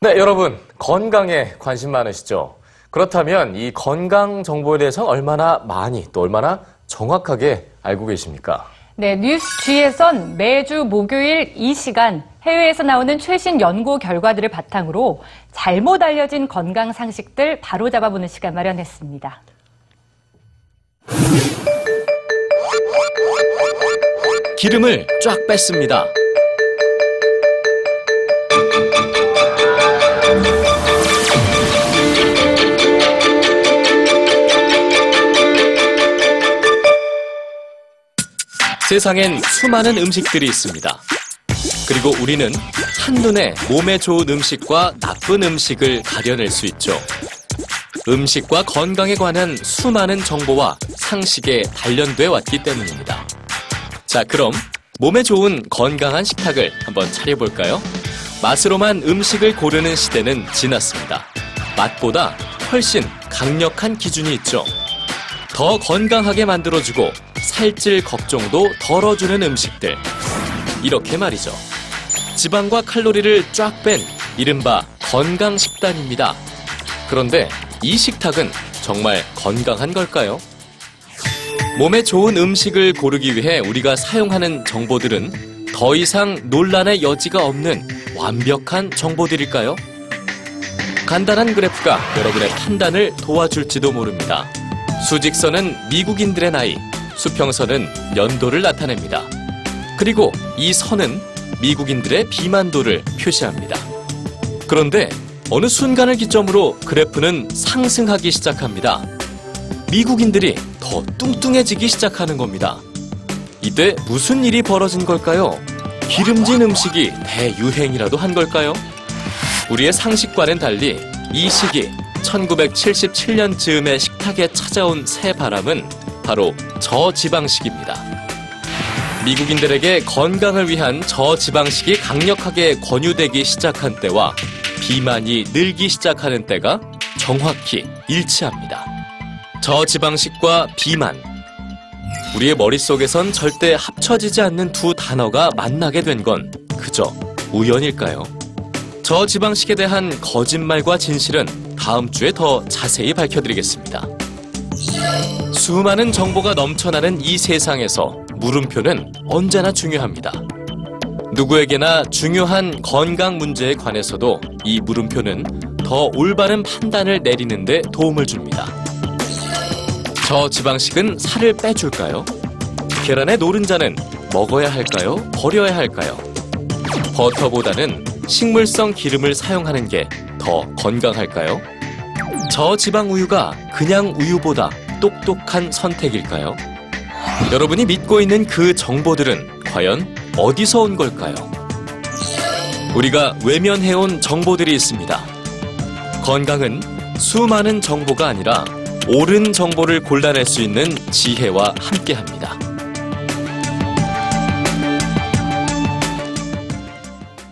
네, 여러분, 건강에 관심 많으시죠? 그렇다면 이 건강 정보에 대해서 얼마나 많이 또 얼마나 정확하게 알고 계십니까? 네, 뉴스 G에선 매주 목요일 이 시간 해외에서 나오는 최신 연구 결과들을 바탕으로 잘못 알려진 건강 상식들 바로 잡아보는 시간 마련했습니다. 기름을 쫙 뺐습니다. 세상엔 수많은 음식들이 있습니다. 그리고 우리는 한눈에 몸에 좋은 음식과 나쁜 음식을 가려낼 수 있죠. 음식과 건강에 관한 수많은 정보와 상식에 단련돼 왔기 때문입니다. 자, 그럼 몸에 좋은 건강한 식탁을 한번 차려볼까요? 맛으로만 음식을 고르는 시대는 지났습니다. 맛보다 훨씬 강력한 기준이 있죠. 더 건강하게 만들어주고 살찔 걱정도 덜어주는 음식들. 이렇게 말이죠. 지방과 칼로리를 쫙 뺀 이른바 건강 식단입니다. 그런데 이 식탁은 정말 건강한 걸까요? 몸에 좋은 음식을 고르기 위해 우리가 사용하는 정보들은 더 이상 논란의 여지가 없는 완벽한 정보들일까요? 간단한 그래프가 여러분의 판단을 도와줄지도 모릅니다. 수직선은 미국인들의 나이, 수평선은 연도를 나타냅니다. 그리고 이 선은 미국인들의 비만도를 표시합니다. 그런데 어느 순간을 기점으로 그래프는 상승하기 시작합니다. 미국인들이 더 뚱뚱해지기 시작하는 겁니다. 이때 무슨 일이 벌어진 걸까요? 기름진 음식이 대유행이라도 한 걸까요? 우리의 상식과는 달리 이 시기 1977년 즈음의 식탁에 찾아온 새 바람은 바로 저지방식입니다. 미국인들에게 건강을 위한 저지방식이 강력하게 권유되기 시작한 때와 비만이 늘기 시작하는 때가 정확히 일치합니다. 저지방식과 비만. 우리의 머릿속에선 절대 합쳐지지 않는 두 단어가 만나게 된 건 그저 우연일까요? 저지방식에 대한 거짓말과 진실은 다음 주에 더 자세히 밝혀드리겠습니다. 수많은 정보가 넘쳐나는 이 세상에서 물음표는 언제나 중요합니다. 누구에게나 중요한 건강 문제에 관해서도 이 물음표는 더 올바른 판단을 내리는데 도움을 줍니다. 저 지방식은 살을 빼줄까요? 계란의 노른자는 먹어야 할까요? 버려야 할까요? 버터보다는 식물성 기름을 사용하는 게 더 건강할까요? 저지방 우유가 그냥 우유보다 똑똑한 선택일까요? 여러분이 믿고 있는 그 정보들은 과연 어디서 온 걸까요? 우리가 외면해온 정보들이 있습니다. 건강은 수많은 정보가 아니라 옳은 정보를 골라낼 수 있는 지혜와 함께 합니다.